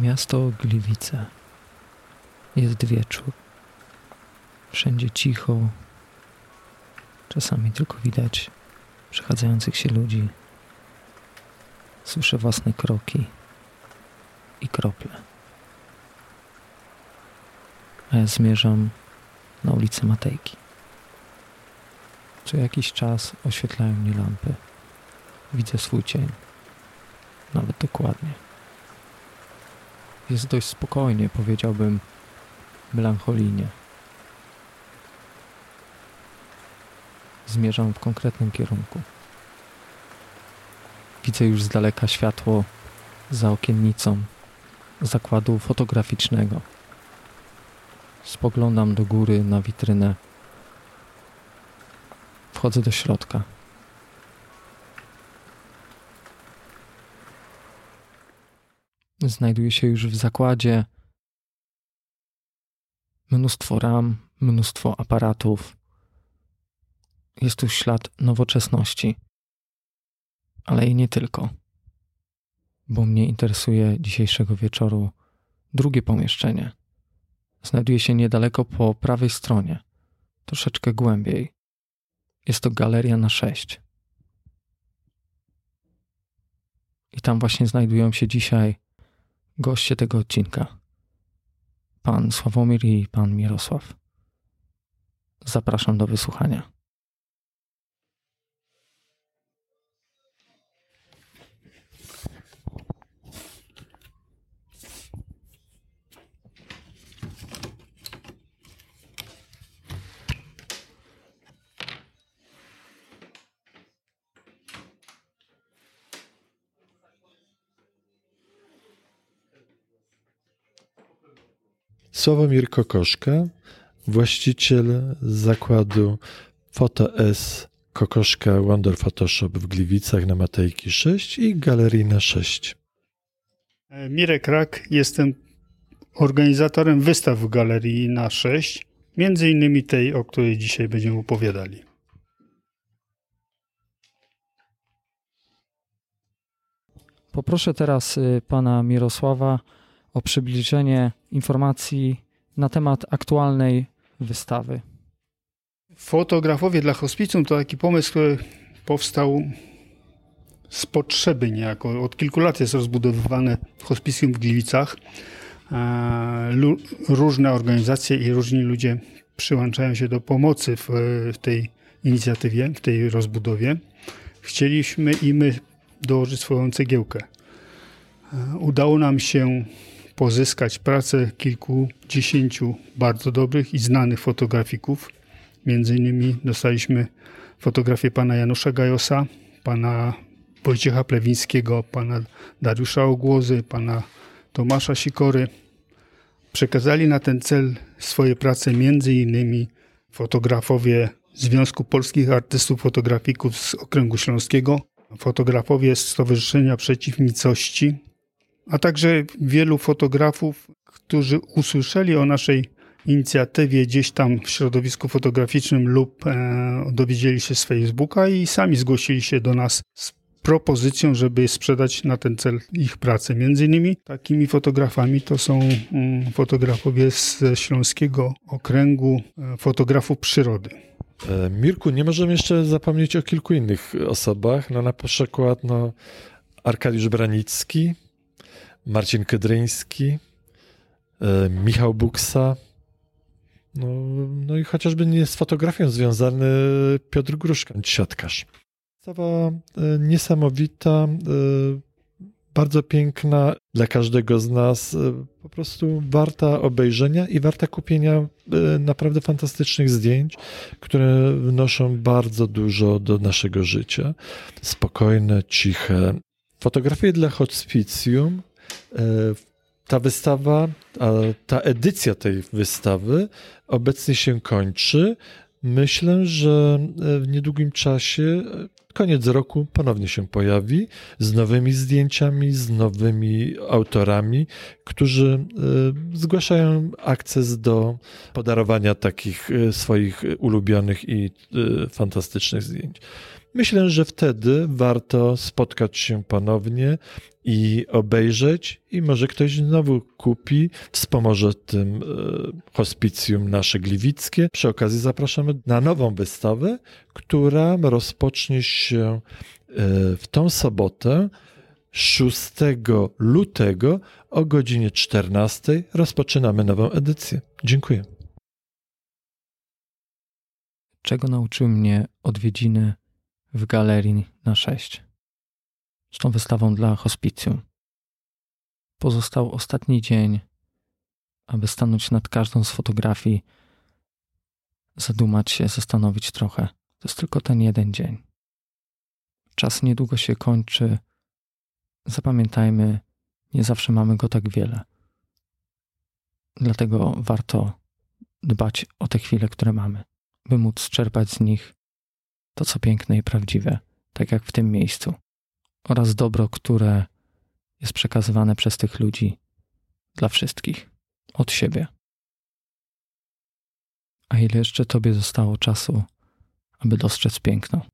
Miasto Gliwice. Jest wieczór. Wszędzie cicho. Czasami tylko widać przechadzających się ludzi. Słyszę własne kroki i krople. A ja zmierzam na ulicę Matejki. Co jakiś czas oświetlają mnie lampy. Widzę swój cień. Nawet dokładnie. Jest dość spokojnie, powiedziałbym, melancholijnie. Zmierzam w konkretnym kierunku. Widzę już z daleka światło za okiennicą zakładu fotograficznego. Spoglądam do góry na witrynę. Wchodzę do środka. Znajduję się już w zakładzie. Mnóstwo ram, mnóstwo aparatów. Jest tu ślad nowoczesności, ale i nie tylko. Bo mnie interesuje dzisiejszego wieczoru drugie pomieszczenie. Znajduje się niedaleko po prawej stronie, troszeczkę głębiej. Jest to galeria na sześć. I tam właśnie znajdują się dzisiaj goście tego odcinka. Pan Sławomir i pan Mirosław. Zapraszam do wysłuchania. Sławomir Kokoszka, właściciel zakładu Foto S Kokoszka Wonder Photoshop w Gliwicach na Matejki 6 i Galerii na 6. Mirek Rak, jestem organizatorem wystaw w Galerii na 6, między innymi tej, o której dzisiaj będziemy opowiadali. Poproszę teraz y, pana Mirosława o przybliżenie informacji na temat aktualnej wystawy. Fotografowie dla hospicjum to taki pomysł, który powstał z potrzeby niejako. Od kilku lat jest rozbudowywane hospicjum w Gliwicach. E, różne organizacje i różni ludzie przyłączają się do pomocy w, w tej inicjatywie, w tej rozbudowie. Chcieliśmy i my dołożyć swoją cegiełkę. E, udało nam się pozyskać pracę kilkudziesięciu bardzo dobrych i znanych fotografików. Między innymi dostaliśmy fotografię pana Janusza Gajosa, pana Wojciecha Plewińskiego, pana Dariusza Ogłozy, pana Tomasza Sikory. Przekazali na ten cel swoje prace między innymi fotografowie Związku Polskich Artystów Fotografików z Okręgu Śląskiego, fotografowie Stowarzyszenia Przeciw Nicości, a także wielu fotografów, którzy usłyszeli o naszej inicjatywie gdzieś tam w środowisku fotograficznym lub e, dowiedzieli się z Facebooka i sami zgłosili się do nas z propozycją, żeby sprzedać na ten cel ich pracę. Między innymi takimi fotografami to są mm, fotografowie ze Śląskiego Okręgu e, Fotografów Przyrody. E, Mirku, nie możemy jeszcze zapomnieć o kilku innych osobach. No na przykład no, Arkadiusz Branicki, Marcin Kedryński, e, Michał Buksa, no, no i chociażby nie z fotografią związany Piotr Gruszka, siatkarz. Cała e, niesamowita, e, bardzo piękna dla każdego z nas, po prostu warta obejrzenia i warta kupienia naprawdę fantastycznych zdjęć, które wnoszą bardzo dużo do naszego życia. Spokojne, ciche. Fotografie dla hospicjum ta wystawa, ta edycja tej wystawy obecnie się kończy. Myślę, że w niedługim czasie, e, koniec roku, ponownie się pojawi z nowymi zdjęciami, z nowymi autorami, którzy e, zgłaszają akces do podarowania takich swoich ulubionych i fantastycznych zdjęć. Myślę, że wtedy warto spotkać się ponownie i obejrzeć, i może ktoś znowu kupi, wspomoże tym e, hospicjum nasze gliwickie. Przy okazji zapraszamy na nową wystawę, która rozpocznie się e, w tą sobotę. 6 lutego o godzinie 14 rozpoczynamy nową edycję. Dziękuję. Czego nauczyły mnie odwiedziny w galerii na 6? z tą wystawą dla hospicjum. Pozostał ostatni dzień, aby stanąć nad każdą z fotografii, zadumać się, zastanowić trochę. To jest tylko ten jeden dzień. Czas niedługo się kończy. Zapamiętajmy, nie zawsze mamy go tak wiele. Dlatego warto dbać o te chwile, które mamy, by móc czerpać z nich to, co piękne i prawdziwe, tak jak w tym miejscu oraz dobro, które jest przekazywane przez tych ludzi dla wszystkich, od siebie. A ile jeszcze Tobie zostało czasu, aby dostrzec piękno?